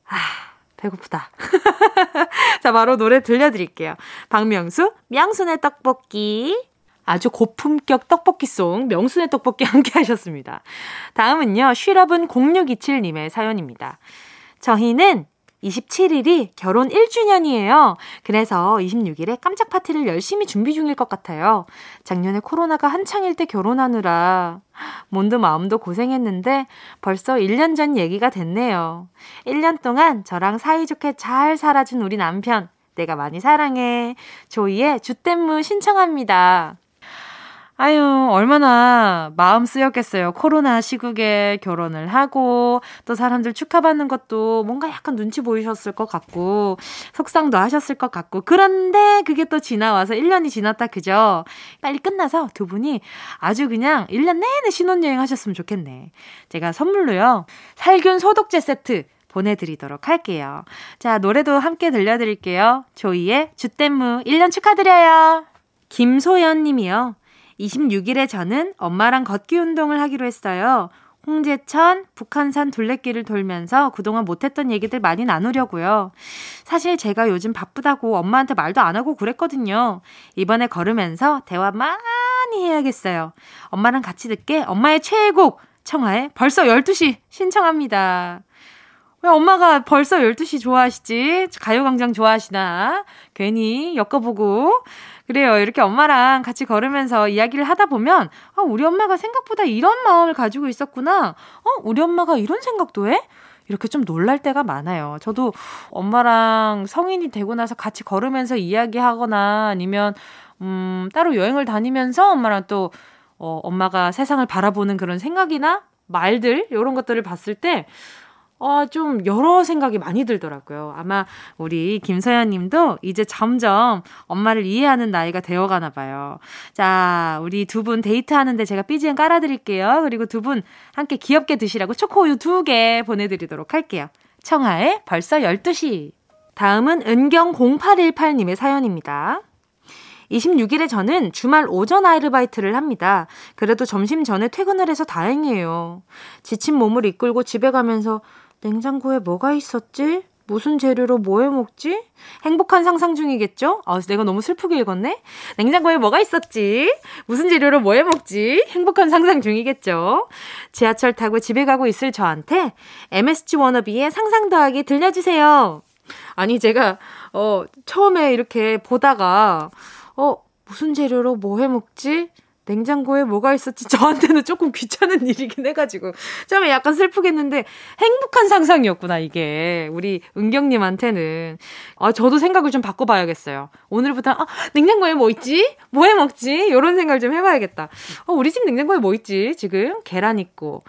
아 배고프다. 자, 바로 노래 들려드릴게요. 박명수, 명순의 떡볶이. 아주 고품격 떡볶이송 명순의 떡볶이 함께 하셨습니다. 다음은요, 쉬러분 0627님의 사연입니다. 저희는 27일이 결혼 1주년이에요. 그래서 26일에 깜짝 파티를 열심히 준비 중일 것 같아요. 작년에 코로나가 한창일 때 결혼하느라 몸도 마음도 고생했는데 벌써 1년 전 얘기가 됐네요. 1년 동안 저랑 사이좋게 잘 살아준 우리 남편. 내가 많이 사랑해. 조이의 주댐무 신청합니다. 아유, 얼마나 마음 쓰였겠어요. 코로나 시국에 결혼을 하고, 또 사람들 축하받는 것도 뭔가 약간 눈치 보이셨을 것 같고, 속상도 하셨을 것 같고, 그런데 그게 또 지나와서 1년이 지났다, 그죠? 빨리 끝나서 두 분이 아주 그냥 1년 내내 신혼여행 하셨으면 좋겠네. 제가 선물로요, 살균 소독제 세트 보내드리도록 할게요. 자, 노래도 함께 들려드릴게요. 조이의 주댐무 1년 축하드려요. 김소연 님이요. 26일에 저는 엄마랑 걷기 운동을 하기로 했어요. 홍제천, 북한산 둘레길을 돌면서 그동안 못했던 얘기들 많이 나누려고요. 사실 제가 요즘 바쁘다고 엄마한테 말도 안 하고 그랬거든요. 이번에 걸으면서 대화 많이 해야겠어요. 엄마랑 같이 듣게 엄마의 최애곡 청하에 벌써 12시 신청합니다. 왜 엄마가 벌써 12시 좋아하시지? 가요광장 좋아하시나? 괜히 엮어보고. 그래요. 이렇게 엄마랑 같이 걸으면서 이야기를 하다 보면, 아, 우리 엄마가 생각보다 이런 마음을 가지고 있었구나. 어, 우리 엄마가 이런 생각도 해? 이렇게 좀 놀랄 때가 많아요. 저도 엄마랑 성인이 되고 나서 같이 걸으면서 이야기하거나 아니면, 음, 따로 여행을 다니면서 엄마랑 또, 어, 엄마가 세상을 바라보는 그런 생각이나 말들, 이런 것들을 봤을 때, 어, 좀 여러 생각이 많이 들더라고요. 아마 우리 김서연 님도 이제 점점 엄마를 이해하는 나이가 되어 가나 봐요. 자, 우리 두 분 데이트하는데 제가 BGM 깔아드릴게요. 그리고 두 분 함께 귀엽게 드시라고 초코우유 두 개 보내드리도록 할게요. 청하의 벌써 12시. 다음은 은경0818님의 사연입니다. 26일에 저는 주말 오전 아르바이트를 합니다. 그래도 점심 전에 퇴근을 해서 다행이에요. 지친 몸을 이끌고 집에 가면서 냉장고에 뭐가 있었지? 무슨 재료로 뭐 해 먹지? 행복한 상상 중이겠죠? 아, 내가 너무 슬프게 읽었네? 냉장고에 뭐가 있었지? 무슨 재료로 뭐 해 먹지? 행복한 상상 중이겠죠? 지하철 타고 집에 가고 있을 저한테 MSG 워너비의 상상 더하기 들려주세요. 아니, 제가, 어, 처음에 이렇게 보다가, 어, 무슨 재료로 뭐 해 먹지? 냉장고에 뭐가 있었지? 저한테는 조금 귀찮은 일이긴 해가지고. 처음에 약간 슬프겠는데, 행복한 상상이었구나, 이게. 우리 은경님한테는. 아, 저도 생각을 좀 바꿔봐야겠어요. 오늘부터, 아, 냉장고에 뭐 있지? 뭐 해 먹지? 이런 생각을 좀 해봐야겠다. 어, 우리 집 냉장고에 뭐 있지? 지금? 계란 있고,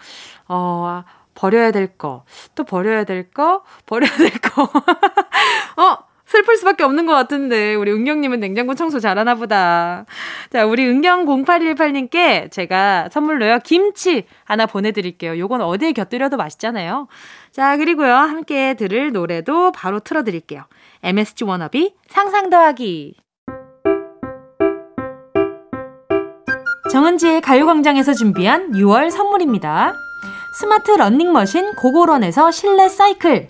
어, 버려야 될 거. 또 버려야 될 거? 버려야 될 거. 어, 슬플 수밖에 없는 것 같은데 우리 은경님은 냉장고 청소 잘하나 보다. 자, 우리 은경 0818님께 제가 선물로요 김치 하나 보내드릴게요. 요건 어디에 곁들여도 맛있잖아요. 자, 그리고요 함께 들을 노래도 바로 틀어드릴게요. MSG 워너비 상상 더하기. 정은지의 가요광장에서 준비한 6월 선물입니다. 스마트 러닝머신 고고런에서 실내 사이클.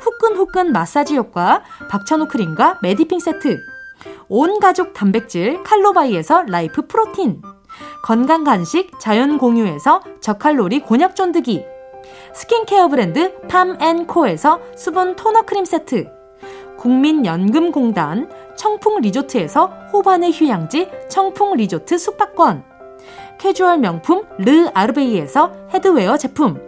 후끈후끈 마사지 효과 박찬호 크림과 메디핑 세트. 온 가족 단백질 칼로바이에서 라이프 프로틴. 건강 간식 자연 공유에서 저칼로리 곤약 쫀득이. 스킨케어 브랜드 팜앤코에서 수분 토너 크림 세트. 국민연금공단 청풍 리조트에서 호반의 휴양지 청풍 리조트 숙박권. 캐주얼 명품 르 아르베이에서 headwear 제품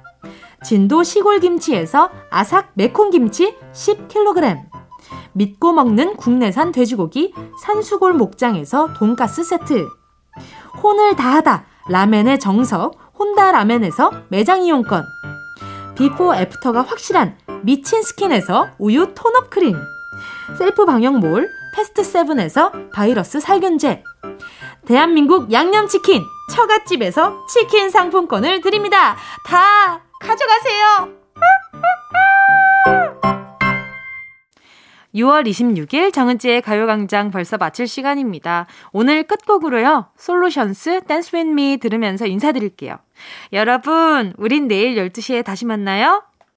진도 시골 김치에서 아삭 매콤 김치 10kg. 믿고 먹는 국내산 돼지고기 산수골 목장에서 돈가스 세트. 혼을 다하다 라멘의 정석 혼다 라멘에서 매장 이용권. 비포 애프터가 확실한 미친 스킨에서 우유 tone-up 크림. 셀프 방역몰 패스트 세븐에서 바이러스 살균제. 대한민국 양념치킨 처갓집에서 치킨 상품권을 드립니다. 다 가져가세요. 6월 26일 정은지의 가요광장 벌써 마칠 시간입니다. 오늘 끝곡으로요. 솔루션스 댄스 윈미 들으면서 인사드릴게요. 여러분, 우린 내일 12시에 다시 만나요.